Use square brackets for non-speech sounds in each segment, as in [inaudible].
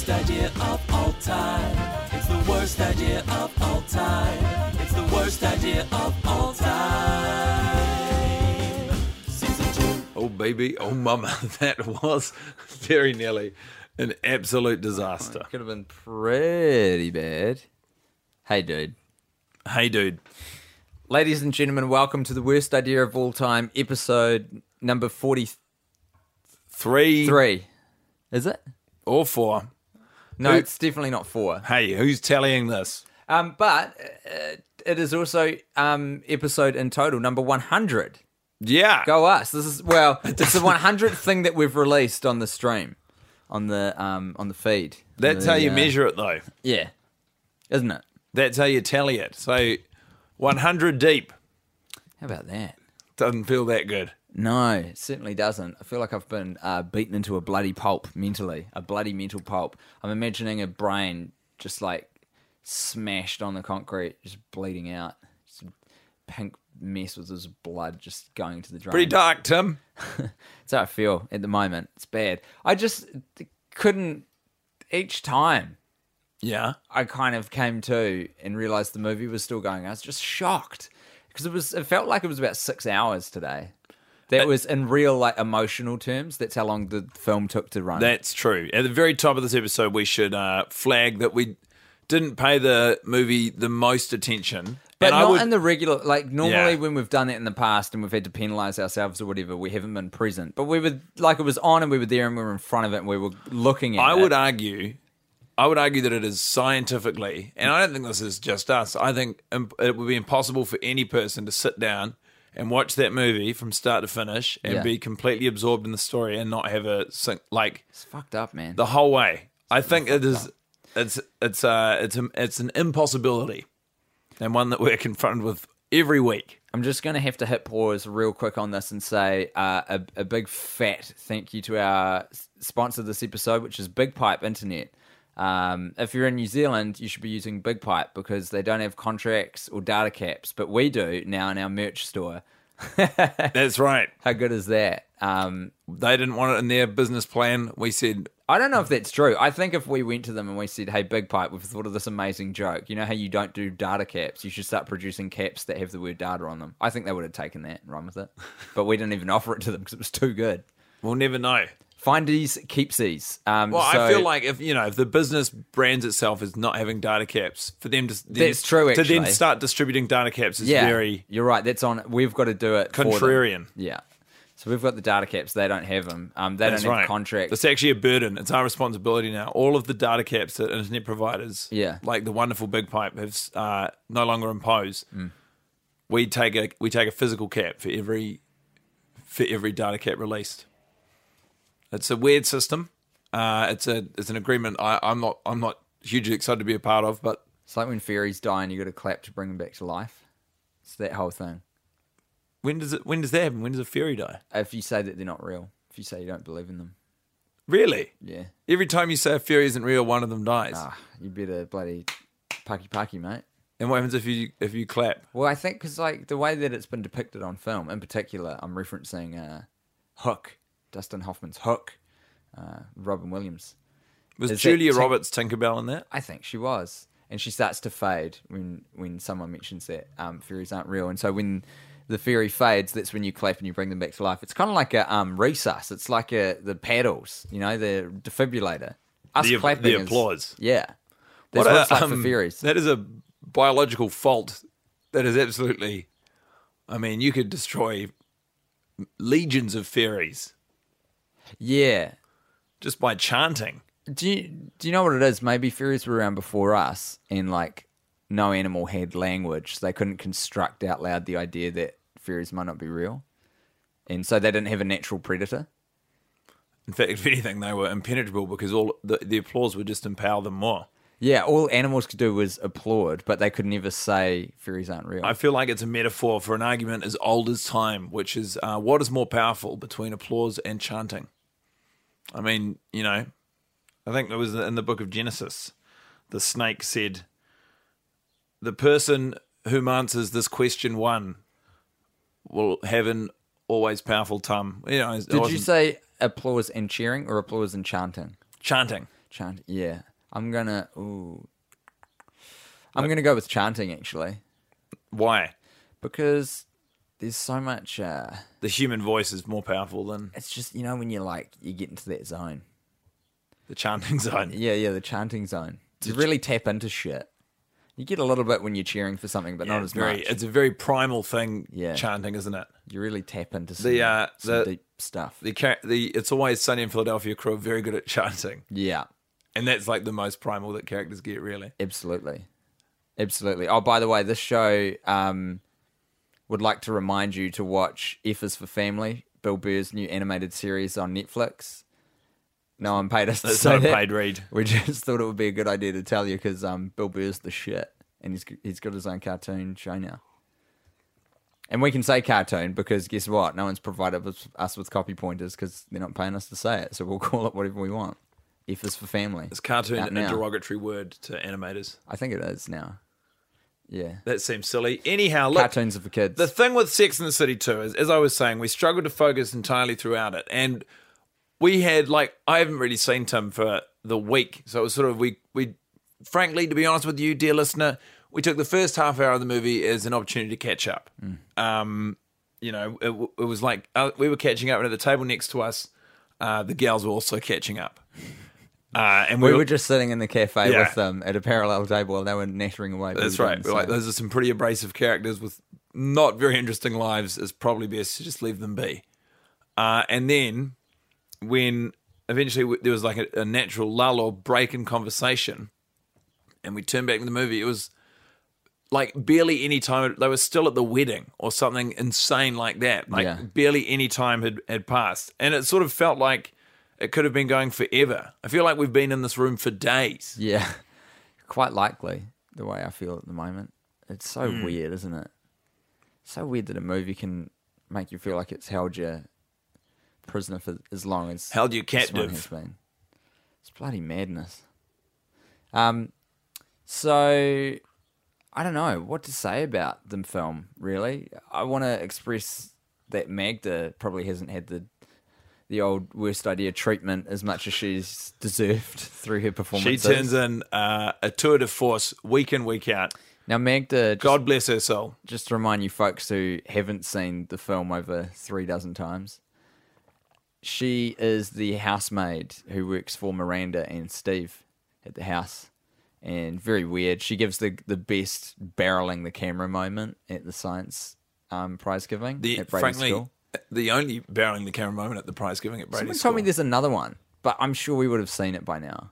worst idea of all time. It's the worst idea of all time. It's the worst idea of all time. Season two. Oh baby, oh mama, [laughs] that was very nearly an absolute disaster. Could have been pretty bad. Hey, dude. Hey dude, Ladies and gentlemen, welcome to the worst idea of all time, episode number 43. three Is it? or four. No, Who- it's definitely not four. Hey, who's tallying this? Um, but uh, it is also um, episode in total, number 100. Yeah, Go us. This is, well, [laughs] it's the 100th thing that we've released on the stream, on the um, on the feed. That's The, how you uh, measure it, though. Yeah. Isn't it? That's how you tally it. So, 100 deep How about that? doesn't feel that good. No, it certainly doesn't. I feel like I've been uh, beaten into a bloody pulp mentally, a bloody mental pulp. I'm imagining a brain just like smashed on the concrete, just bleeding out. Just a pink mess with his blood just going to the drain. Pretty dark, Tim. [laughs] That's how I feel at the moment. It's bad. I just couldn't. Each time Yeah. I kind of came to and realized the movie was still going. I was just shocked because it was. It felt like it was about six hours today. That was in real like emotional terms. That's how long the film took to run. That's true. At the very top of this episode, we should uh, flag that we didn't pay the movie the most attention. but and not would, in the regular. Like normally Yeah. when we've done it in the past and we've had to penalize ourselves or whatever, we haven't been present. But we were like it was on and we were there and we were in front of it and we were looking at I it. would argue, I would argue that it is scientifically, and I don't think this is just us. I think it would be impossible for any person to sit down and watch that movie from start to finish and Yeah. be completely absorbed in the story and not have a sink like it's fucked up, man. the whole way. I think it is. It's it's uh it's a, it's an impossibility, and one that we're [laughs] confronted with every week. I'm just going to have to hit pause real quick on this and say uh, a, a big fat thank you to our s- sponsor this episode, which is Big Pipe Internet. Um, if you're in New Zealand, you should be using Big Pipe because they don't have contracts or data caps, but we do now in our merch store. [laughs] That's right. How good is that? Um, They didn't want it in their business plan. We said I don't know if that's true. I think if we went to them and we said, "Hey, Big Pipe, we've thought of this amazing joke. You know how you don't do data caps? You should start producing caps that have the word data on them." I think they would have taken that and run with it, but we didn't even offer it to them because it was too good. we'll never know. Findies, keepsies. Um, Well, so- I feel like if you know if the business brands itself as not having data caps, for them to then, That's true, to then start distributing data caps is yeah, very you're right. That's on. We've got to do it. contrarian. Yeah. So we've got the data caps. They don't have them. Um, they That's don't have right. contracts. It's actually a burden. It's our responsibility now. All of the data caps that internet providers, Yeah. like the wonderful Big Pipe, have uh, no longer imposed. Mm. We take a we take a physical cap for every for every data cap released. It's a weird system. Uh, it's a it's an agreement. I, I'm not I'm not hugely excited to be a part of, but It's like when fairies die and you got to clap to bring them back to life. It's that whole thing. when does it when does that happen? When does a fairy die? If you say that they're not real, if you say you don't believe in them, Really? yeah, Every time you say a fairy isn't real, one of them dies. ah, you better bloody pucky pucky, mate. And what happens if you if you clap? Well, I think because like the way that it's been depicted on film, in particular, I'm referencing uh, Hook, Dustin Hoffman's Hook, uh, Robin Williams. Was Is Julia Roberts Tinkerbell in that? I think she was, and she starts to fade when when someone mentions that um, fairies aren't real, and so when the fairy fades, that's when you clap and you bring them back to life. It's kind of like a um, resus. It's like a the paddles, you know, the defibrillator. Us The- clapping, the is- applause. Yeah, that's What what, it's like um, for fairies. That is a biological fault. That is absolutely. I mean, you could destroy legions of fairies yeah. just by chanting. Do you do you know what it is? Maybe fairies were around before us, and like no animal had language. So they couldn't construct out loud the idea that fairies might not be real, and so they didn't have a natural predator. In fact, if anything, they were impenetrable because all the, the applause would just empower them more. Yeah, all animals could do was applaud, but they could never say fairies aren't real. I feel like it's a metaphor for an argument as old as time, which is uh, what is more powerful between applause and chanting? I mean, you know, I think it was in the book of Genesis. The snake said, The person whom answers this question one will have an always powerful tongue. You know, Did you say applause and cheering or applause and chanting? chanting? Chant, yeah. I'm gonna. Ooh, I'm uh, gonna go with chanting actually Why? because there's so much. Uh, The human voice is more powerful than it's just you know when you're like you get into that zone. the chanting [laughs] zone. Yeah, yeah, the chanting zone. You really tap into shit. You get a little bit when you're cheering for something, but Yeah, not as very, much. It's a very primal thing, Yeah. chanting, isn't it? You really tap into some, The, uh, some the- deep stuff. The the it's always sunny in Philadelphia crew are very good at chanting, yeah, and that's like the most primal that characters get. Really, absolutely, absolutely. Oh, by the way, this show um, would like to remind you to watch F is for Family, Bill Burr's new animated series on Netflix. No one paid us to That's say not a that. paid read. [laughs] We just thought it would be a good idea to tell you because um, Bill Burr's the shit, and he's he's got his own cartoon show now. And we can say cartoon because guess what? No one's provided us- us with copy pointers because they're not paying us to say it. So we'll [laughs] call it whatever we want. F is for family. is cartoon Out a now. derogatory word to animators? I think it is now. Yeah. That seems silly. Anyhow, look, Cartoons are for kids. the thing with Sex in the City too is, as I was saying, we struggled to focus entirely throughout it, and we had like I haven't really seen Tim for the week, so it was sort of we we frankly, to be honest with you, dear listener, we took the first half hour of the movie as an opportunity to catch up. Um, you know, it, it was like uh, we were catching up, and at the table next to us, uh, the gals were also catching up. Uh, and we were just sitting in the cafe Yeah. with them at a parallel table while they were nattering away. That's right. We're like, those are some pretty abrasive characters with not very interesting lives. It's probably best to just leave them be. Uh, and then when eventually w- there was like a, a natural lull or break in conversation, and we turned back to the movie, it was like barely any time they were still at the wedding or something insane like that. Like Yeah. barely any time had, had passed, and it sort of felt like it could have been going forever. I feel like we've been in this room for days. Yeah, [laughs] quite likely the way I feel at the moment. It's so Hmm. weird, isn't it? So weird that a movie can make you feel like it's held you prisoner for as long as Held you captive. has been. It's bloody madness. Um, so I don't know what to say about the film. Really, I want to express that Magda probably hasn't had the the old worst idea treatment as much as she's deserved [laughs] through her performance. She turns in uh, a tour de force week in, week out. Now, Magda, just, God bless her soul. just to remind you folks who haven't seen the film over three dozen times, she is the housemaid who works for Miranda and Steve at the house. And very weird. She gives the the best barreling the camera moment at the science um, prize giving The at Brady's frankly, school. The only barreling the camera moment at the prize giving at Brady. Someone told me there's another one, but I'm sure we would have seen it by now.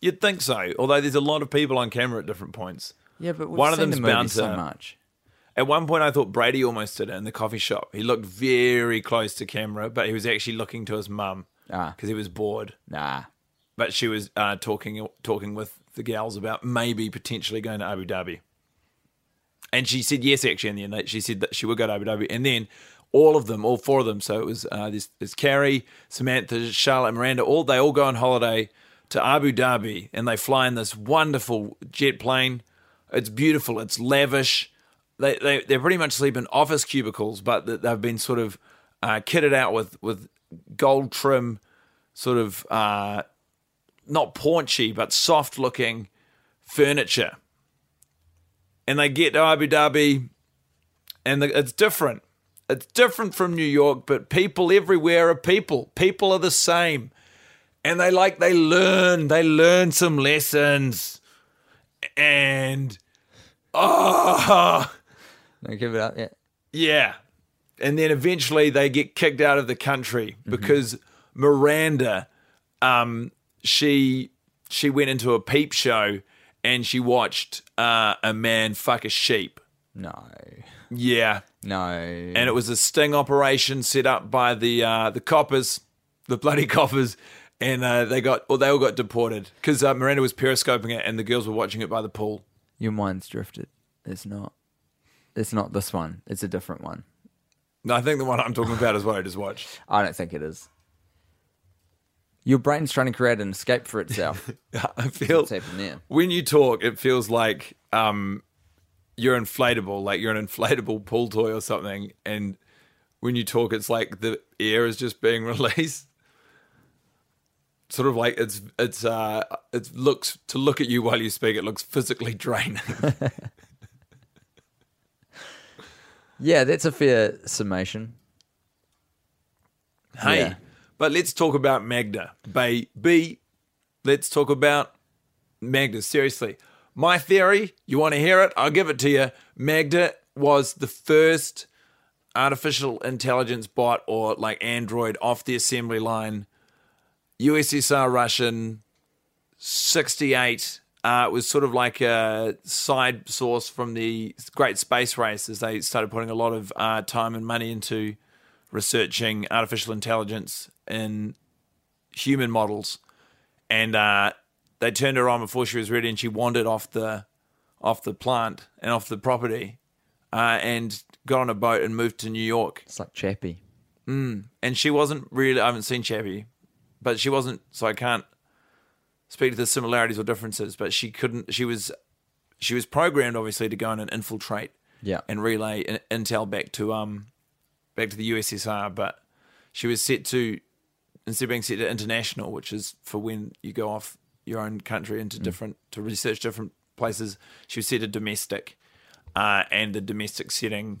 You'd think so, although there's a lot of people on camera at different points. Yeah, but One of them's the bound so much. At one point, I thought Brady almost did it in the coffee shop. He looked very close to camera, but he was actually looking to his mum Ah. because he was bored. Nah. But she was uh, talking talking with the gals about maybe potentially going to Abu Dhabi. And she said yes, actually, in the end. She said that she would go to Abu Dhabi. And then all of them, all four of them, so it was uh, there's, there's Carrie, Samantha, Charlotte, and Miranda, all they all go on holiday to Abu Dhabi and they fly in this wonderful jet plane. It's beautiful, it's lavish. They, they, they pretty much sleep in office cubicles, but they've been sort of uh, kitted out with, with gold trim, sort of uh, not paunchy, but soft looking furniture. And they get to Abu Dhabi, and the, it's different. It's different from New York, but people everywhere are people. People are the same. And they like, they learn, they learn some lessons. And, oh, No, give it up. Yeah. yeah. And then eventually they get kicked out of the country because Miranda, um, she she went into a peep show and she watched uh, a man fuck a sheep. No. Yeah. No. And it was a sting operation set up by the uh, the coppers, the bloody [laughs] coppers, and uh, they got well they all got deported because uh, Miranda was periscoping it and the girls were watching it by the pool. Your mind's drifted. It's not. It's not this one. It's a different one. No, I think the one I'm talking about is what I just watched. [laughs] I don't think it is. Your brain's trying to create an escape for itself. [laughs] I feel What's happened there? when you talk, it feels like um, you're inflatable, like you're an inflatable [laughs] pool toy or something. And when you talk, it's like the air is just being [laughs] released. Sort of like it's it's uh it looks to look at you while you speak. It looks physically draining. [laughs] yeah, that's a fair summation. hey, Yeah. but let's talk about Magda. Bay B. Let's talk about Magda. Seriously, my theory. You want to hear it? I'll give it to you. Magda was the first artificial intelligence bot or like Android off the assembly line. USSR Russian, 68. Uh, it was sort of like a side source from the Great Space Race as they started putting a lot of uh, time and money into researching artificial intelligence in human models. And uh, they turned her on before she was ready and she wandered off the off the plant and off the property uh, and got on a boat and moved to New York It's like Chappie. and she wasn't really. I haven't seen Chappie, but she wasn't. So I can't speak to the similarities or differences. But she couldn't. She was. She was programmed, obviously, to go in and infiltrate. Yeah. And relay in- intel back to um, back to the USSR. But she was set to instead of being set to international, which is for when you go off your own country into different to research different places. She was set to domestic, uh, and the domestic setting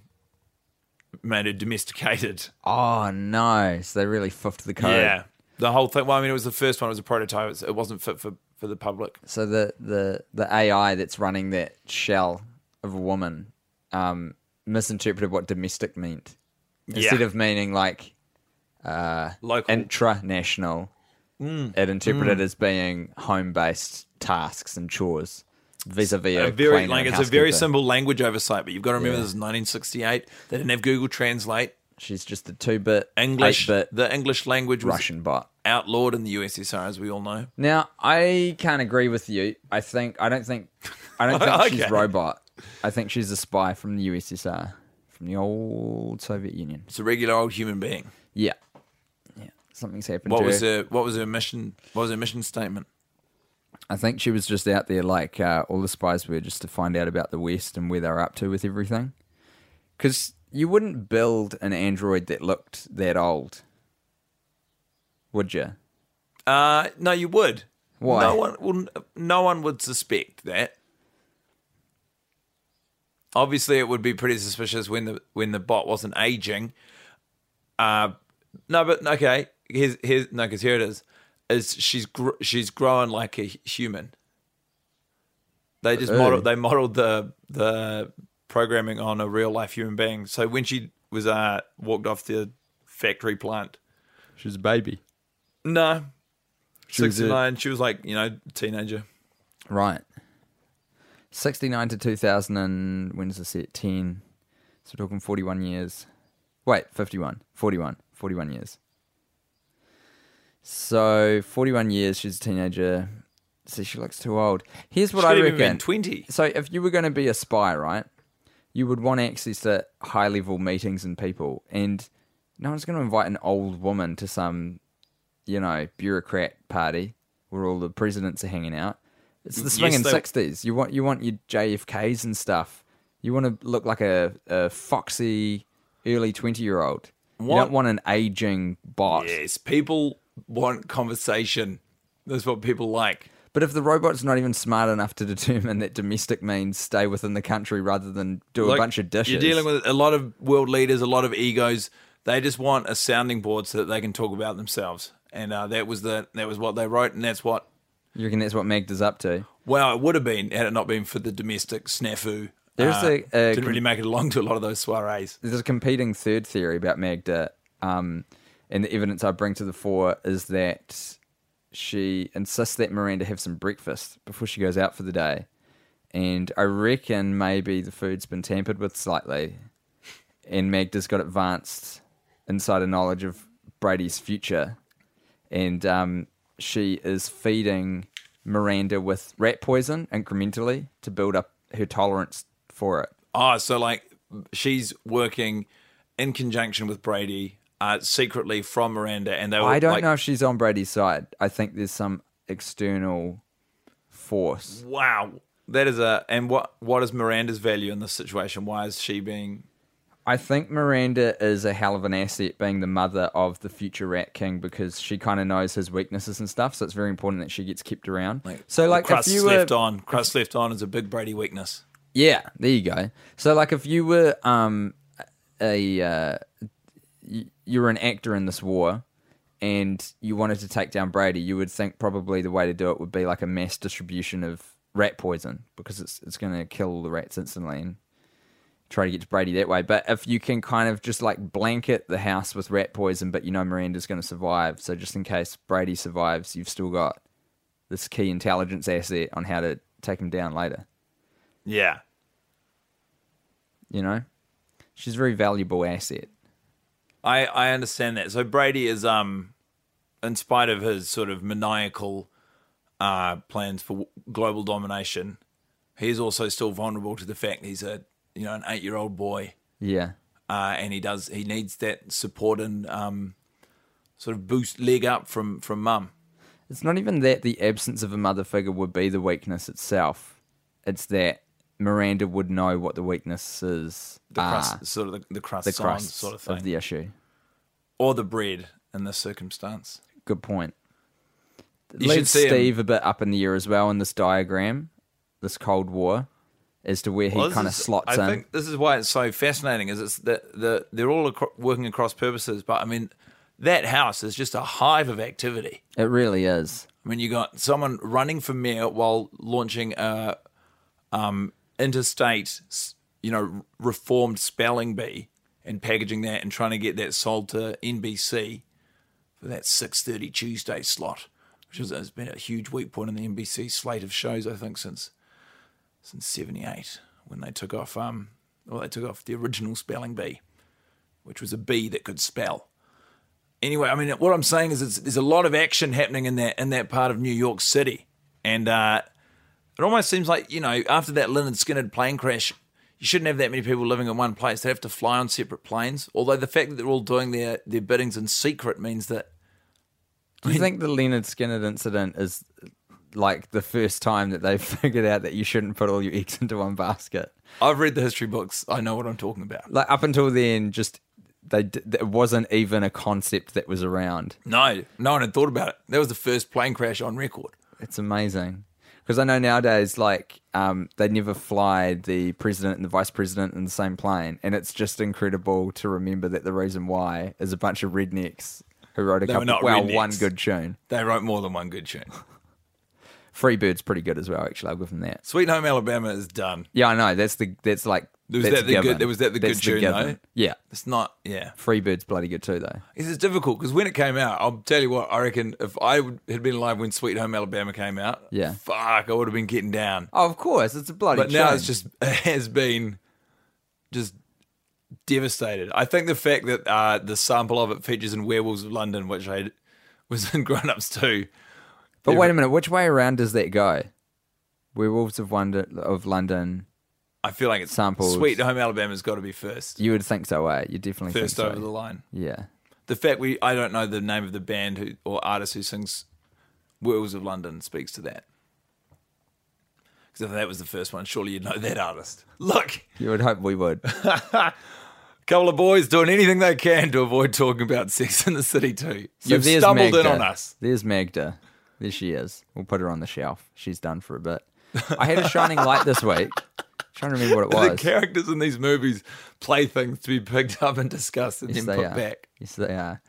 made her domesticated. [laughs] Oh no! So they really fuffed the code. Yeah, the whole thing. Well, I mean, it was the first one. It was a prototype. It wasn't fit for for the public. So the the the AI that's running that shell of a woman um, misinterpreted what domestic meant instead Yeah. of meaning like uh, Local. intranational. Mm. It interpreted mm. as being home based tasks and chores vis-a-vis a, A very cleaner like it's a very simple language oversight, but you've got to remember Yeah. this is 1968. They didn't have Google Translate. She's just a two-bit English, eight-bit the English language was Russian bot. outlawed in the USSR, as we all know. Now, I can't agree with you. I think I don't think I don't [laughs] think she's Okay. robot. I think she's a spy from the USSR, from the old Soviet Union. It's a regular old human being. Yeah, yeah. Something's happened What to was her. her What was her mission? What was her mission statement? I think she was just out there like uh, all the spies were, just to find out about the West and where they're up to with everything. Because you wouldn't build an android that looked that old, would you? Uh, no, you would. Why? No one, well, no one would suspect that. Obviously, it would be pretty suspicious when the when the bot wasn't aging. Uh, no, but okay. Here's here's no, because here it is. Is she's gr- she's growing like a human. They just Hey. modeled they modeled the the programming on a real life human being. So when she was uh walked off the factory plant, She was a baby, no, She was a- sixty nine. She was like you know teenager. right? Sixty nine to two thousand and when's the set? Ten. So we're talking forty one years. Wait, 51. 41. 41 years. So 41 years. She's a teenager. See, she looks too old. Here's what She I could have even reckon. been 20. So if you were going to be a spy, right, you would want access to high level meetings and people, and no one's going to invite an old woman to some, you know, bureaucrat party where all the presidents are hanging out. It's the Yes, swinging they- sixties. You want you want your JFKs and stuff. You want to look like a, a foxy early twenty year old. You don't want an aging bot. Yes, people want conversation. That's what people like. But if the robot's not even smart enough to determine that domestic means stay within the country rather than do a bunch of dishes, You're dealing with a lot of world leaders, a lot of egos. They just want a sounding board so that they can talk about themselves. And uh, that was the that was what they wrote, and that's what. you reckon that's what Magda's up to? Well, it would have been had it not been for the domestic snafu. There's Uh, a- a didn't really make it along to a lot of those soirees. There's a competing third theory about Magda, um, and the evidence I bring to the fore is that she insists that Miranda have some breakfast before she goes out for the day. And I reckon maybe the food's been tampered with slightly, and Magda's got advanced insider knowledge of Brady's future, and um, she is feeding Miranda with rat poison incrementally to build up her tolerance for it. Oh, so like she's working in conjunction with Brady uh, secretly from Miranda, and they were I don't like, know if she's on Brady's side. I think there's some external force. Wow, that is a and what what is Miranda's value in this situation? Why is she being? I think Miranda is a hell of an asset being the mother of the future Rat King because she kind of knows his weaknesses and stuff. So it's very important that she gets kept around. so, the like, if crust left on, crust left on is a big Brady weakness. Yeah, there you go. So like if you were um a uh, you were an actor in this war and you wanted to take down Brady, you would think probably the way to do it would be like a mass distribution of rat poison because it's it's going to kill all the rats instantly and try to get to Brady that way. But if you can kind of just like blanket the house with rat poison, but you know Miranda's going to survive, so just in case Brady survives, you've still got this key intelligence asset on how to take him down later. Yeah, You know, she's a very valuable asset. I I understand that. So Brady is um, in spite of his sort of maniacal uh plans for global domination, he is also still vulnerable to the fact he's a you know an eight year old boy. Yeah, uh, and he does he needs that support and um, sort of boost leg up from from mum. it's not even that the absence of a mother figure would be the weakness itself. It's that Miranda would know what the weaknesses The are, crust, sort of the, the crust, the crust sort of thing, of the issue. Or the bread in this circumstance. Good point. You should see him- Steve a bit up in the air as well in this diagram, this Cold War, as to where he Well, kind of slots I in. think this is why it's so fascinating. Is it's that the they're all acro- working across purposes, but I mean that house is just a hive of activity. It really is. I mean, you got someone running for mayor while launching a um, interstate, you know, reformed spelling bee and packaging that and trying to get that sold to NBC for that six thirty Tuesday slot, which has been a huge weak point in the NBC slate of shows. I think since since seventy eight when they took off um well they took off the original spelling bee, which was a bee that could spell anyway, I mean, what I'm saying is, there's a lot of action happening in that in that part of New York City, and uh, it almost seems like you know after that Lynyrd Skynyrd plane crash, you shouldn't have that many people living in one place. They have to fly on separate planes. Although the fact that they're all doing their their biddings in secret means that Do you think the Lynyrd Skynyrd incident is like the first time that they [laughs] figured out that you shouldn't put all your eggs into one basket? I've read the history books. I know what I'm talking about. Like up until then, just they it wasn't even a concept that was around. No, no one had thought about it. That was the first plane crash on record. It's amazing because I know nowadays, like um, they never fly the president and the vice president in the same plane, and it's just incredible to remember that the reason why is a bunch of rednecks who wrote a They couple, well, rednecks. one good tune. They wrote more than one good tune. [laughs] Freebird's pretty good as well. Actually, I'll give them that. Sweet Home Alabama is done. Yeah, I know. That's the that's like Was that the good- was that the good That's tune, given. though? Yeah, It's not. Yeah. Freebird's bloody good too, though. It's just difficult because when it came out, I'll tell you what, I reckon if I would, had been alive when Sweet Home Alabama came out, Yeah. fuck, I would have been getting down. Oh, of course, it's a bloody. But now tune. it's just, [laughs] it has been just devastated. I think the fact that uh, the sample of it features in Werewolves of London, which I [laughs] was in Grown Ups too. But wait a minute, which way around does that go? Werewolves of Wonder of London. I feel like it's Samples. Sweet Home Alabama's got to be first. You would think so, eh? You definitely First think over so. the line. Yeah. The fact we, I don't know the name of the band who, or artist who sings Werewolves of London speaks to that. Because if that was the first one, surely you'd know that artist. Look, You would hope we would. [laughs] couple of boys doing anything they can to avoid talking about Sex in the City too. So You've stumbled in on us. There's Magda. There she is. We'll put her on the shelf. She's done for a bit. I had a shining light this week. Trying to remember what it [laughs] was. The characters in these movies play things to be picked up and discussed and yes, then put are. back. Yes, they are.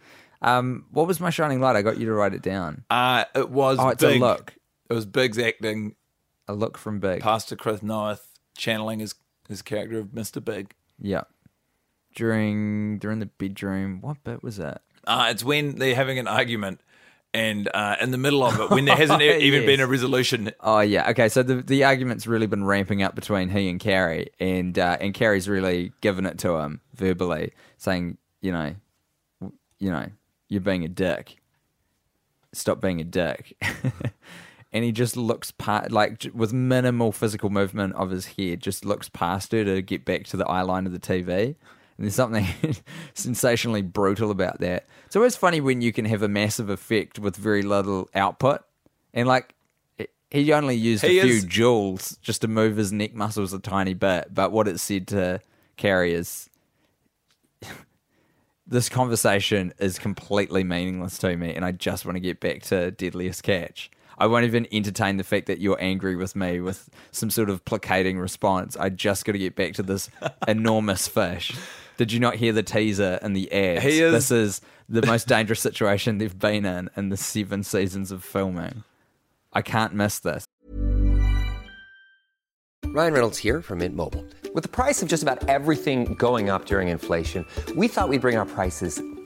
Um, what was my shining light? I got you to write it down. Uh, it was Oh, it's a big. look. It was Big's acting. A look from Big. Pastor Chris Noth channeling his his character of Mr. Big. Yeah. During during the bedroom. What bit was that? Uh, it's when they're having an argument, and uh, in the middle of it, when there hasn't [laughs] e- even been a resolution, Oh yeah. Okay. So the the argument's really been ramping up between he and Carrie, and uh, and Carrie's really given it to him verbally, saying, you know, you know, you're being a dick. Stop being a dick. [laughs] and he just looks past, like with minimal physical movement of his head, just looks past her to get back to the eye line of the TV. And there's something [laughs] sensationally brutal about that. It's always funny when you can have a massive effect with very little output. And like, he only used He a few is- joules just to move his neck muscles a tiny bit. But what it said to Carrie is, [laughs] this conversation is completely meaningless to me, and I just want to get back to Deadliest Catch. I won't even entertain the fact that you're angry with me with some sort of placating response. I just got to get back to this [laughs] enormous fish. Did you not hear the teaser and the ads? He is- This is the most dangerous situation they've been in in the seven seasons of filming. I can't miss this. Ryan Reynolds here from Mint Mobile. With the price of just about everything going up during inflation, we thought we'd bring our prices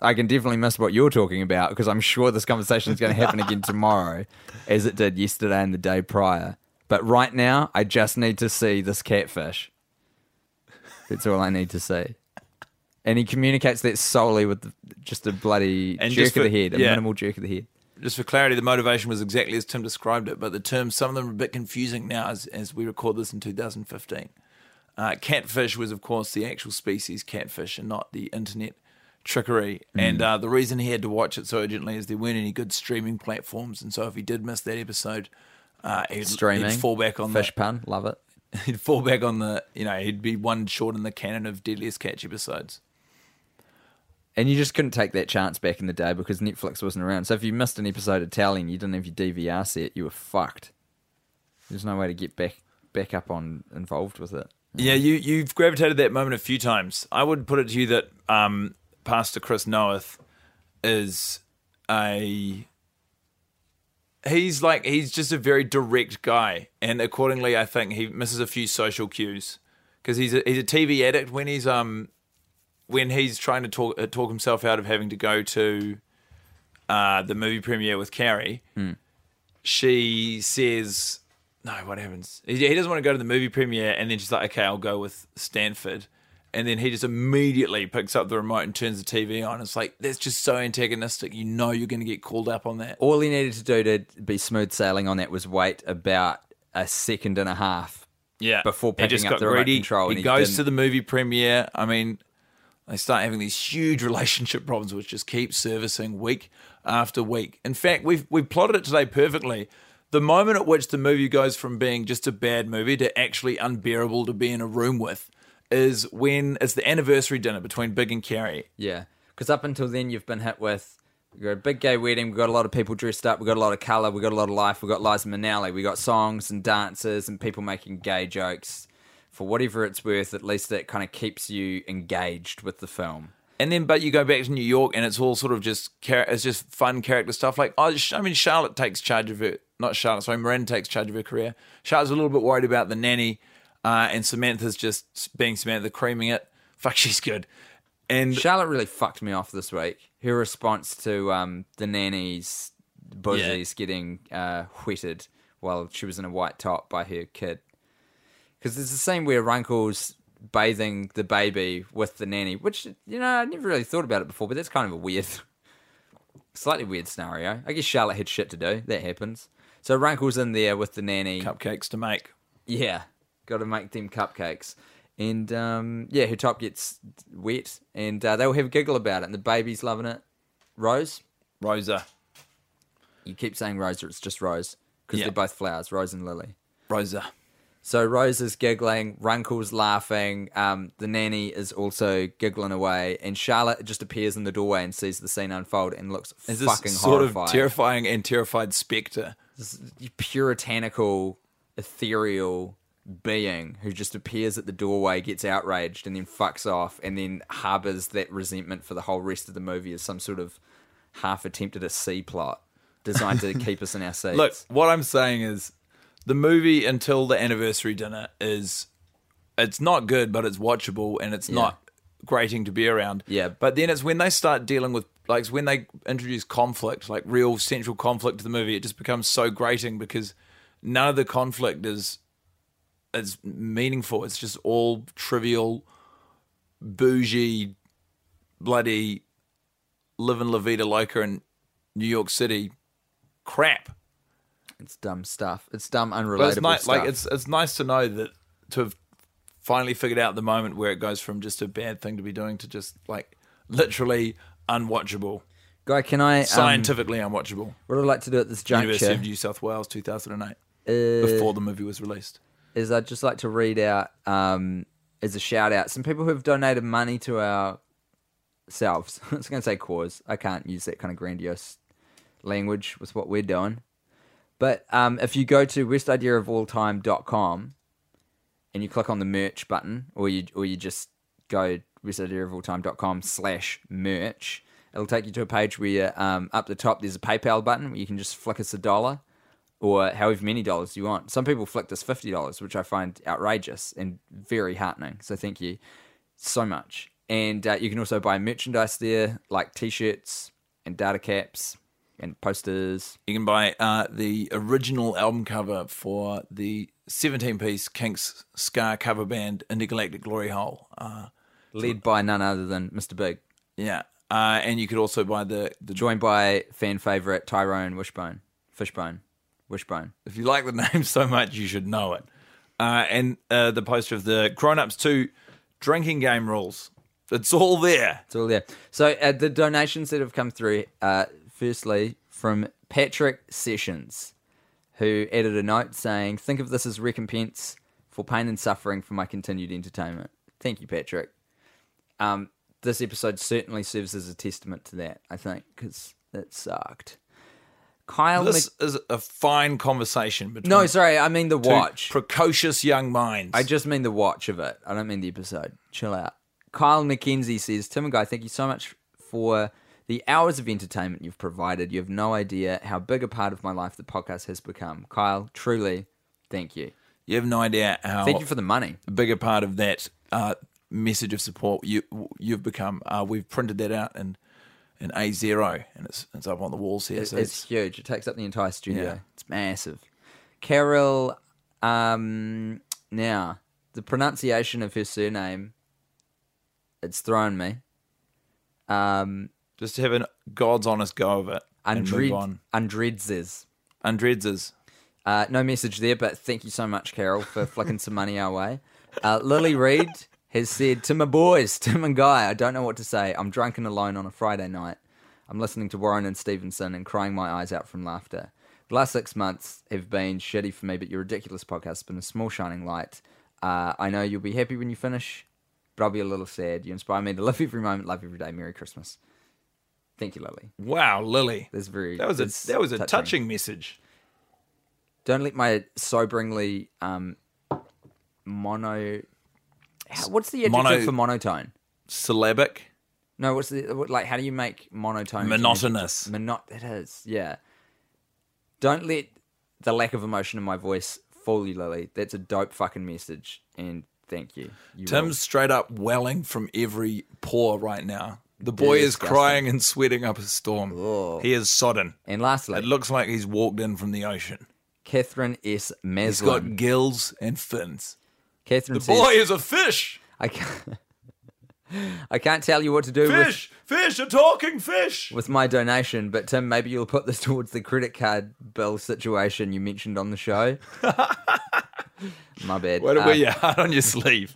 I can definitely miss what you're talking about because I'm sure this conversation is going to happen again [laughs] tomorrow, as it did yesterday and the day prior. But right now, I just need to see this catfish. That's all I need to see. And he communicates that solely with the, just a bloody And jerk just of the head, a yeah. minimal jerk of the head. just for clarity, the motivation was exactly as Tim described it, but the terms, some of them are a bit confusing now as, as we record this in 2015. Uh, catfish was, of course, the actual species catfish and not the internet trickery. Mm. And uh, the reason he had to watch it so urgently is there weren't any good streaming platforms. And so if he did miss that episode, uh, he'd, Streaming. he'd fall back on Fish the, pun, love it. [laughs] he'd fall back on the, you know, he'd be one short in the canon of Deadliest Catch episodes. And you just couldn't take that chance back in the day because Netflix wasn't around. So if you missed an episode of Tally and you didn't have your DVR set, you were fucked. There's no way to get back back up on involved with it. Yeah, you you've gravitated that moment a few times. I would put it to you that um, Pastor Chris Noth is a he's like he's just a very direct guy, and accordingly, I think he misses a few social cues because he's a, he's a TV addict when he's um when he's trying to talk uh, talk himself out of having to go to uh, the movie premiere with Carrie. She says, "No, what happens? He, he doesn't want to go to the movie premiere, and then she's like, okay, I'll go with Stanford." And then he just immediately picks up the remote and turns the TV on. It's like that's just so antagonistic. You know you're going to get called up on that. All he needed to do to be smooth sailing on that was wait about a second and a half. Yeah, Before he picking up the remote control He, he goes didn't- to the movie premiere. I mean, they start having these huge [laughs] relationship problems, which just keep servicing week after week. In fact, we've we've plotted it today perfectly. The moment at which the movie goes from being just a bad movie to actually unbearable to be in a room with is when it's the anniversary dinner between Big and Carrie. Yeah, because up until then you've been hit with we got a big gay wedding, We've got a lot of people dressed up, We've got a lot of color, We've got a lot of life, We've got Liza Minnelli, we got songs and dances and people making gay jokes. For whatever it's worth, at least that kind of keeps you engaged with the film. And then, but you go back to New York, and it's all sort of just it's just fun character stuff. Like, oh, I mean, Charlotte takes charge of her, not Charlotte, sorry, Miranda takes charge of her career. Charlotte's a little bit worried about the nanny, uh, and Samantha's just being Samantha, creaming it. Fuck, she's good. And Charlotte really fucked me off this week. Her response to um, the nanny's buzzies getting uh, whetted while she was in a white top by her kid. Because there's a scene where Runkle's bathing the baby with the nanny, which, you know, I never really thought about it before, but that's kind of a weird, [laughs] slightly weird scenario. I guess Charlotte had shit to do. That happens. So Runkle's in there with the nanny. cupcakes to make. Yeah. Got to make them cupcakes. And um, yeah, her top gets wet, and uh, they'll have a giggle about it. And the baby's loving it. Rose, Rosa. you keep saying Rosa, it's just Rose because Yeah. they're both flowers, Rose and Lily. Rosa. So Rose is giggling, Runkle's laughing, um, the nanny is also giggling away, and Charlotte just appears in the doorway and sees the scene unfold and looks Is fucking sort horrified. of terrifying and terrified spectre? This puritanical, ethereal being who just appears at the doorway, gets outraged, and then fucks off, and then harbors that resentment for the whole rest of the movie as some sort of half attempted a C plot designed to [laughs] keep us in our seats. Look, what I'm saying is the movie until the anniversary dinner is it's not good, but it's watchable and it's not grating to be around. Yeah. But then it's when they start dealing with like when they introduce conflict, like real central conflict to the movie, it just becomes so grating because none of the conflict is is meaningful. It's just all trivial, bougie, bloody living La Vida Loca in New York City crap. it's dumb stuff. It's dumb, unrelatable it's nice, stuff. like it's it's nice to know that to have finally figured out the moment where it goes from just a bad thing to be doing to just like literally unwatchable, Guy, can I um, scientifically unwatchable. What I'd like to do at this juncture, University of New South Wales, two thousand and eight, Uh, before the movie was released. Is I'd just like to read out um, as a shout out some people who have donated money to our selves. [laughs] I was going to say cause. I can't use that kind of grandiose language with what we're doing. But um, if you go to worstideaofalltime.com and you click on the merch button, or you or you just go worstideaofalltime.com slash merch, it'll take you to a page where um, up the top there's a PayPal button where you can just flick us a dollar or however many dollars you want. Some people flicked us fifty dollars, which I find outrageous and very heartening. So thank you so much. And uh, you can also buy merchandise there, like t-shirts and data caps and posters. You can buy uh, the original album cover for the 17 piece Kinks Scar cover band Intergalactic Glory Hole. Uh, led by none other than Mr. Big, yeah. Uh, and you could also buy the, the joined by fan favorite Tyrone Wishbone, Fishbone, Wishbone. If you like the [laughs] name so much, you should know it. Uh, and uh, the poster of the Grown Ups 2 drinking game rules. It's all there. It's all there. So uh, the donations that have come through, uh, firstly from Patrick Sessions, who added a note saying, "Think of this as recompense for pain and suffering for my continued entertainment." Thank you, Patrick. Um, this episode certainly serves as a testament to that. I think because it sucked. Kyle, This Mc- is a fine conversation between no, sorry, I mean the two watch. precocious young minds. I just mean the watch of it. I don't mean the episode. Chill out. Kyle McKenzie says, Tim and Guy, thank you so much for the hours of entertainment you've provided. You have no idea how big a part of my life the podcast has become. Kyle, truly, thank you. you have no idea how Thank you for the money. A bigger part of that uh, message of support you you've become. Uh, we've printed that out in in A zero, and it's it's up on the walls here. It's, so it's huge. It takes up the entire studio. Yeah. It's massive. Carol, um, now, the pronunciation of her surname, it's thrown me. Um, just to have a God's honest go of it and move Undred, on. Undredzes. Undreds Uh, no message there, but thank you so much, Carol, for flicking some money our way. Uh, Lily Reed has said, To my boys, Tim and Guy, I don't know what to say. I'm drunk and alone on a Friday night. I'm listening to Warren and Stevenson and crying my eyes out from laughter. The last six months have been shitty for me, but your ridiculous podcast has been a small shining light. Uh, I know you'll be happy when you finish, but I'll be a little sad. You inspire me to live every moment, love every day. Merry Christmas. Thank you, Lily. Wow, Lily. That's very That was a that was a touching. touching message. Don't let my soberingly um, mono. What's the adjective Mono- for monotone? Syllabic. No, what's the what- like? How do you make monotone? Monotonous. Monot. It is. Yeah. Don't let the lack of emotion in my voice fool you, Lily. That's a dope fucking message, and thank you. you Tim's straight up welling from every pore right now. The boy is crying and sweating up a storm. He is sodden. And lastly, It looks like he's walked in from the ocean. Catherine S. He's got gills and fins. Catherine The says, boy is a fish. I can't. [laughs] I can't tell you what to do with, Fish, fish, a talking fish. with my donation, but Tim, maybe you'll put this [laughs] towards the credit card bill situation you mentioned on the show. [laughs] my bad. Way to Uh, wear your heart on your sleeve.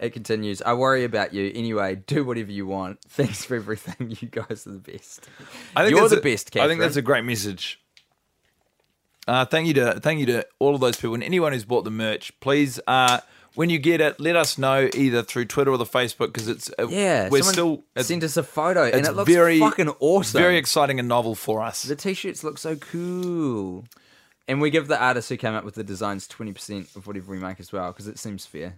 It continues. I worry about you. Anyway, do whatever you want. Thanks for everything. You guys are the best. I think You're that's the a- best, Catherine. I think that's a great message. Uh, thank you to thank you to all of those people and anyone who's bought the merch. Please, uh, when you get it, let us know either through Twitter or the Facebook because it's uh, Yeah, we're still send us a photo, and it looks very fucking awesome. very exciting and novel for us. the t-shirts look so cool, and we give the artists who came up with the designs twenty percent of whatever we make as well because it seems fair.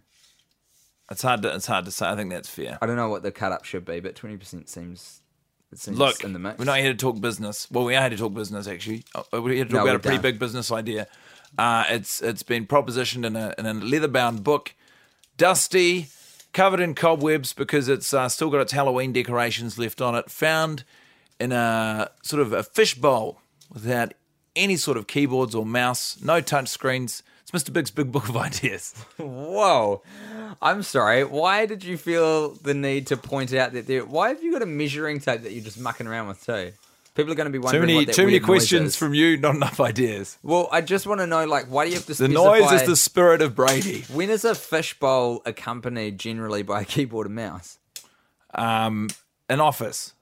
It's hard to it's hard to say. I think that's fair. I don't know what the cut up should be, but twenty percent seems it seems Look, in the mix. we're not here to talk business. Well, we are here to talk business actually. Uh, We're here to talk No, about a pretty big business idea. Uh, it's it's been propositioned in a in a leather bound book, dusty, covered in cobwebs because it's uh, still got its Halloween decorations left on it. Found in a sort of a fish bowl without any sort of keyboards or mouse, no touch screens. It's Mr. Big's big book of [laughs] ideas. Whoa, I'm sorry. Why did you feel the need to point out that there? Why have you got a measuring tape that you're just mucking around with too? People are going to be Too wondering many what that too many weird noise questions from you, not enough ideas. Well, I just want to know, like, why do you have to The specify? noise is the spirit of Brady. When is a fishbowl accompanied generally by a keyboard and mouse? Um, an office.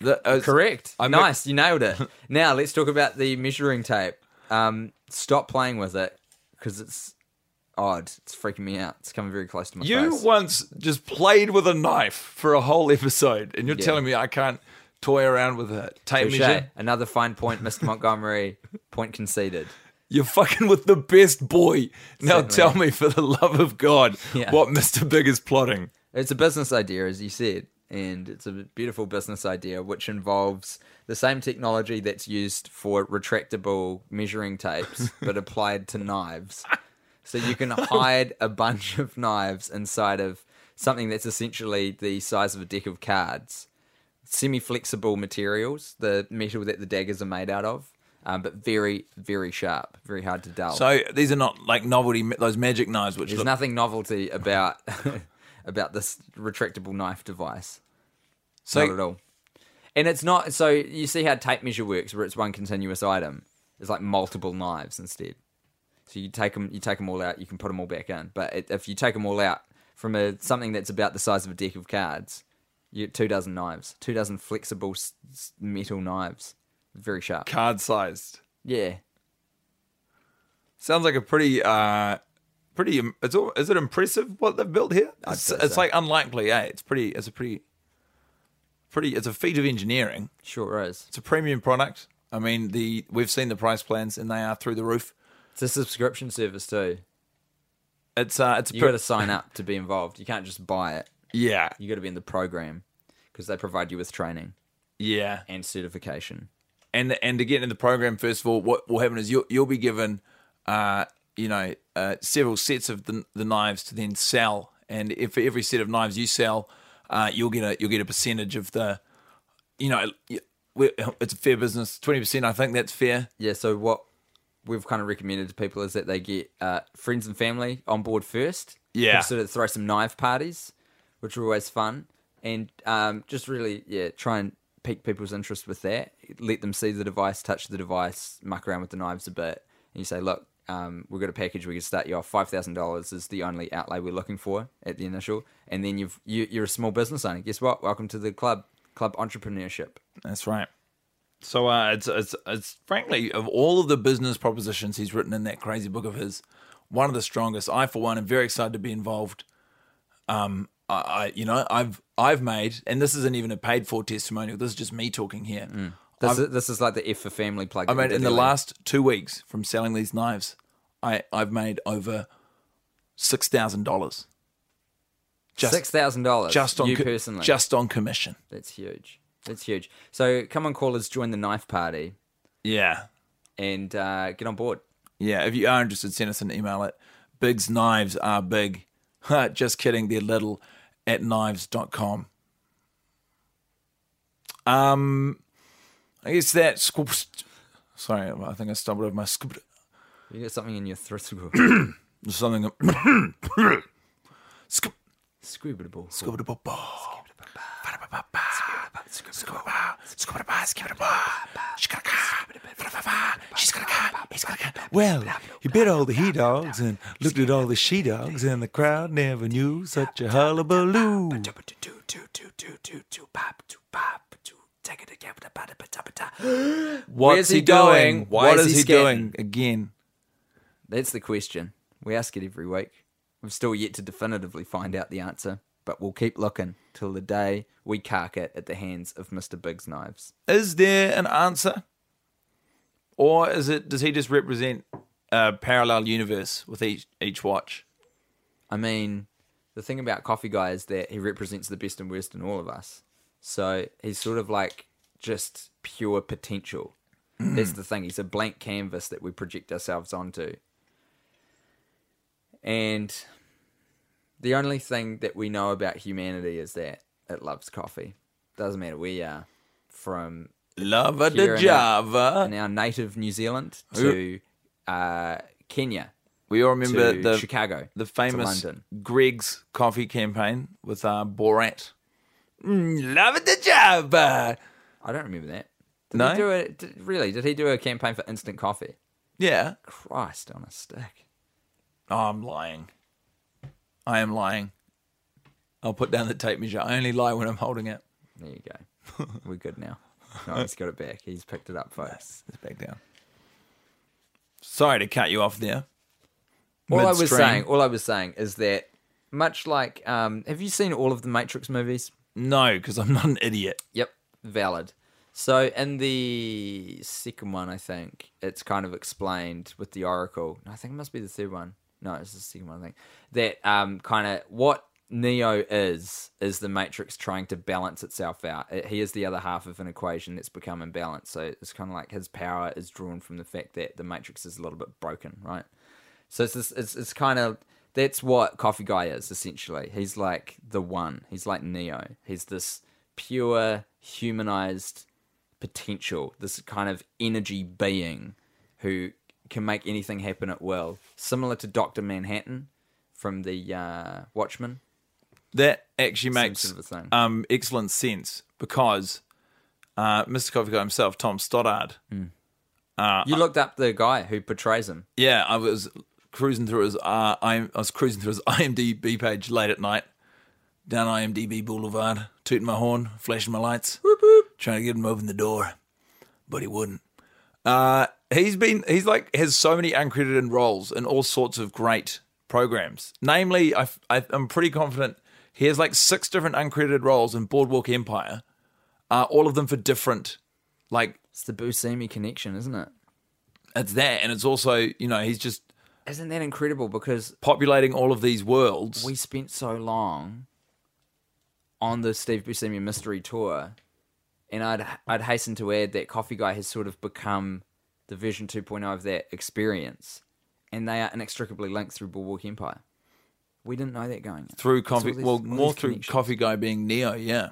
The, uh, Correct. I nice, you nailed it. [laughs] now let's talk about the measuring tape. Um, stop playing with it because it's odd. It's freaking me out. It's coming very close to my You face. You once just played with a knife for a whole episode, and you're Yeah. telling me I can't toy around with a tape Touche. measure? Another fine point, Mr. Montgomery. [laughs] point conceded. You're fucking with the best boy. Now Certainly. tell me, for the love of God, Yeah. what Mr. Big is plotting. It's a business idea, as you said, and it's a beautiful business idea which involves the same technology that's used for retractable measuring tapes, [laughs] but applied to knives. So you can hide a bunch of knives inside of something that's essentially the size of a deck of cards. Semi flexible materials, the metal that the daggers are made out of, um, but very, very sharp, very hard to dull. So these are not like novelty, those magic knives, which There's look, nothing novelty about [laughs] about this retractable knife device. so not at all. And it's not so you see how tape measure works, where it's one continuous item. It's like multiple knives instead. So you take them, you take them all out, you can put them all back in. But it, if you take them all out from a something that's about the size of a deck of cards, you two dozen knives, two dozen flexible s- metal knives, very sharp. card sized. Yeah, Sounds like a pretty, uh, pretty. It's all, is it impressive what they've built here? It's, it's so. like unlikely, eh? It's pretty. It's a pretty, pretty. It's a feat of engineering. sure is. It's a premium product. I mean, the we've seen the price plans and they are through the roof. It's a subscription service too. It's uh, it's a You per- got to sign up to be involved. You can't just buy it. yeah, You got to be in the program because they provide you with training yeah. and certification. And and to get into the program, first of all, what will happen is you'll you'll be given, uh, you know, uh, several sets of the the knives to then sell, and if for every set of knives you sell, uh, you'll get a you'll get a percentage of the, you know, it's a fair business, twenty percent. I think that's fair. Yeah, so what we've kind of recommended to people is that they get uh, friends and family on board first. Yeah. Sort of throw some knife parties, which are always fun. And um, just really, yeah, try and pique people's interest with that. Let them see the device, touch the device, muck around with the knives a bit. And you say, look, um, we've got a package we can start you off. $5,000 is the only outlay we're looking for at the initial. And then you've, you, you're a small business owner. Guess what? Welcome to the club, club entrepreneurship. That's right. So uh, it's it's it's frankly of all of the business propositions he's written in that crazy book of his, one of the strongest. I for one am very excited to be involved. Um, I, I you know I've I've made, and this isn't even a paid for testimonial. This is just me talking here. This, is, this is like the F for family plug. I mean, in the earlier. last two weeks from selling these knives, I I've made over six thousand dollars. Just six thousand dollars. just on you co- personally. just on commission. that's huge. That's huge. So come on, callers, join the knife party Yeah. and uh, get on board. Yeah, if you are interested, send us an email at Big's Knives Are Big. [laughs] Just kidding, they're little at knives.com. Um, I guess that. Sorry, I think I stumbled over my scoop. You got something in your throat. [coughs] Something. [coughs] [coughs] Scribbleable. Scoop. Well, he bit all the he dogs and looked at all the she dogs, and the crowd never knew such a hullabaloo. Where's What's he he doing? going? Why What is is he he doing again? That's the question. We ask it every week. We've still yet to definitively find out the answer, but we'll keep looking till the day we cark it at the hands of Mr. Big's knives. Is there an answer, or is it? Does he just represent a parallel universe with each each watch? I mean, the thing about Coffee Guy is that he represents the best and worst in all of us. So he's sort of like just pure potential. Mm. That's the thing. He's a blank canvas that we project ourselves onto. And the only thing that we know about humanity is that it loves coffee. Doesn't matter where you are, from Lava de in Java. our, in our native New Zealand to uh, Kenya We all remember the Chicago, the famous London. Greg's coffee campaign with uh, Borat. Mm, Lava de Java. I don't remember that. Did No? he do a, did, really? Did he do a campaign for instant coffee? Yeah. Christ on a stick. Oh, I'm lying. I am lying. I'll put down the tape measure. I only lie when I'm holding it. There you go. [laughs] We're good now. No, he's got it back. He's picked it up, folks. It's back down. Sorry to cut you off there. All I was saying, all I was saying is that much like, um, have you seen all of the Matrix movies? No, because I'm not an idiot. Yep, valid. So in the second one, I think it's kind of explained with the Oracle. I think it must be the third one. No, it's the second one. I think that um, kind of what Neo is is the Matrix trying to balance itself out. It- he is the other half of an equation that's become imbalanced. So it's kind of like his power is drawn from the fact that the Matrix is a little bit broken, right? So it's this, it's it's kind of that's what Coffee Guy is essentially. He's like the one. He's like Neo. He's this pure humanized potential, this kind of energy being who can make anything happen at will, similar to Doctor Manhattan from the uh, Watchmen. That actually makes sort of a thing. um, excellent sense because uh, Mr. Coffee Guy himself, Tom Stoddard, you looked up the guy who portrays him. Yeah, I was cruising through his uh, I, I was cruising through his [laughs] IMDb page late at night, down IMDb Boulevard, tooting my horn, flashing my lights, whoop, whoop. trying to get him open the door, but he wouldn't. Uh, he's been he's like has so many uncredited roles in all sorts of great programs. Namely, I, I I'm pretty confident he has like six different uncredited roles in Boardwalk Empire, uh, all of them for different like It's the Buscemi connection, isn't it? it's that, and it's also you know he's just Isn't that incredible? Because populating all of these worlds. we spent so long on the Steve Buscemi mystery tour, and I'd I'd hasten to add that Coffee Guy has sort of become the version 2.0 of that experience, and they are inextricably linked through Boardwalk Empire. We didn't know that going in. through coffee these- well more through coffee guy being neo yeah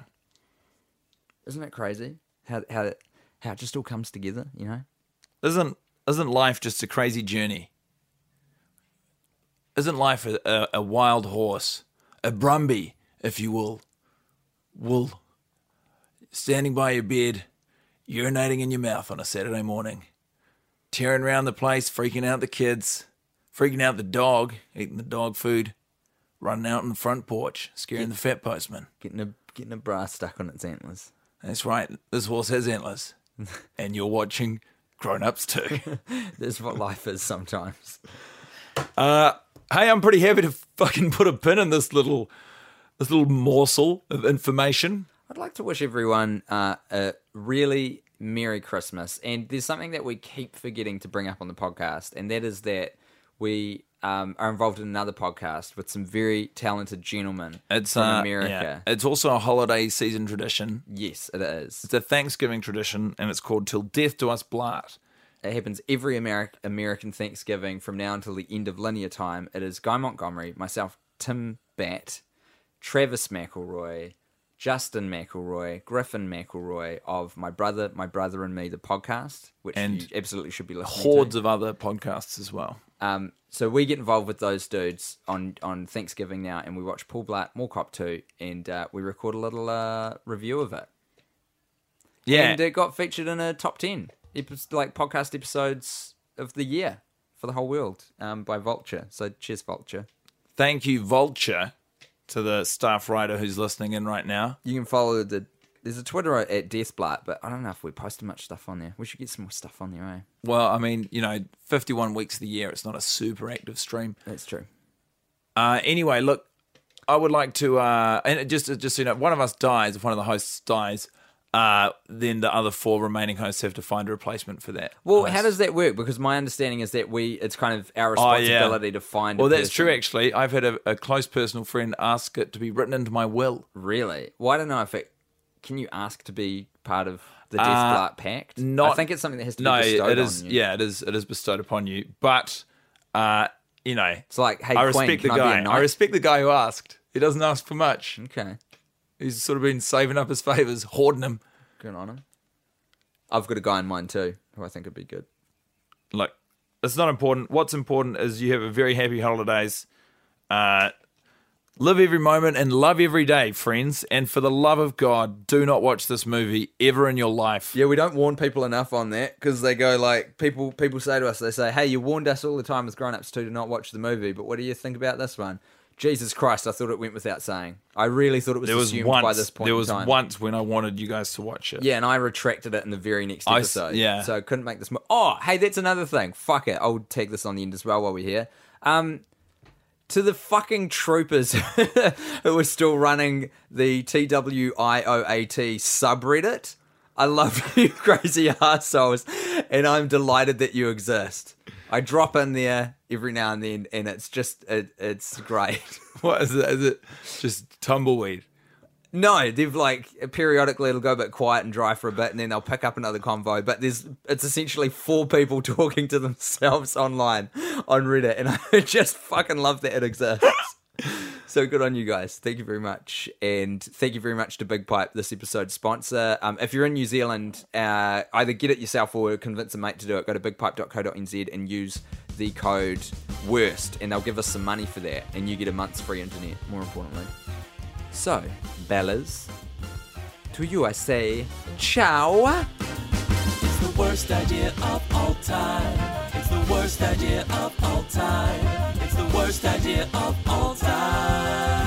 Isn't it crazy how how it, how it just all comes together? You know, isn't isn't life just a crazy journey isn't life a, a, a wild horse a brumby if you will wool standing by your bed urinating in your mouth on a saturday morning tearing around the place freaking out the kids freaking out the dog eating the dog food running out on the front porch scaring the fat postman getting a getting a bra stuck on its antlers. That's right. This horse has antlers. [laughs] and you're watching Grown Ups 2. [laughs] That's what life is sometimes. hey, I'm pretty happy to fucking put a pin in this little this little morsel of information. I'd like to wish everyone uh, a really Merry Christmas. And there's something that we keep forgetting to bring up on the podcast, and that is that we um, are involved in another podcast with some very talented gentlemen It's from uh, America. yeah. It's also a holiday season tradition. Yes, it is. It's a Thanksgiving tradition, and it's called "Till Death Do Us Blart." It happens every Ameri- American Thanksgiving from now until the end of linear time. It is Guy Montgomery, myself, Tim Batt, Travis McElroy, Justin McElroy, Griffin McElroy of My Brother, My Brother and Me, the podcast, which And you absolutely should be listening to. Hordes to. of other podcasts as well. Um, so we get involved with those dudes on, on Thanksgiving now, and we watch Paul Blart, Mall Cop 2, and uh, we record a little uh, review of it. Yeah. and it got featured in a top ten epi- like podcast episodes of the year for the whole world um, by Vulture. So cheers, Vulture. Thank you, Vulture, to the staff writer who's listening in right now. You can follow the. There's a Twitter at Deathblart, but I don't know if we posted much stuff on there. We should get some more stuff on there, eh? Well, I mean, you know, 51 weeks of the year, it's not a super active stream. That's true. Uh, anyway, look, I would like to, uh, and just, just so you know, one of us dies, if one of the hosts dies, uh, then the other four remaining hosts have to find a replacement for that. Well, host. how does that work? Because my understanding is that we it's kind of our Oh, yeah. responsibility to find. Well, that's true, actually. I've had a, a close personal friend ask it to be written into my will. Really? Well, I don't know if it. Can you ask to be part of the Uh, Deathblart Pact? Not, I think it's something that has to be no, bestowed it is. Yeah, it is. It is bestowed upon you. But, uh, you know, It's like, hey, I Queen, respect can the I be guy. I respect the guy who asked. He doesn't ask for much. Okay, He's sort of been saving up his favors, hoarding them. good on him. I've got a guy in mind too, who I think would be good. Look, it's not important. What's important is you have a very happy holidays. Uh, live every moment and love every day, friends. And for the love of God, do not watch this movie ever in your life. Yeah, we don't warn people enough on that because they go like people. People say to us, they say, "Hey, you warned us all the time as grown-ups too to not watch the movie, but what do you think about this one?" Jesus Christ, I thought it went without saying. I really thought it was There was assumed once. by this point there was once when I wanted you guys to watch it. Yeah, and I retracted it in the very next I episode. yeah. So I couldn't make this. Mo- oh, hey, that's another thing. Fuck it. I'll take this on the end as well while we're here. Um, to the fucking troopers [laughs] who are still running the TWIOAT subreddit, I love [laughs] you crazy assholes, and I'm delighted that you exist. I drop in there every now and then, and it's just it, it's great. [laughs] What is it? Is it just tumbleweed? No, they've like periodically it'll go a bit quiet and dry for a bit, and then they'll pick up another convo. But there's it's essentially four people [laughs] talking to themselves online on Reddit, and [laughs] I just fucking love that it exists. So good on you guys. Thank you very much. And thank you very much to Big Pipe, this episode's sponsor. Um, if you're in New Zealand, uh, either get it yourself or convince a mate to do it. Go to bigpipe.co.nz and use the code WORST, and they'll give us some money for that. And you get a month's free internet, more importantly. So, Bellas, to you I say, ciao. It's the worst idea of all time. It's the worst idea of all time. Worst idea of all time.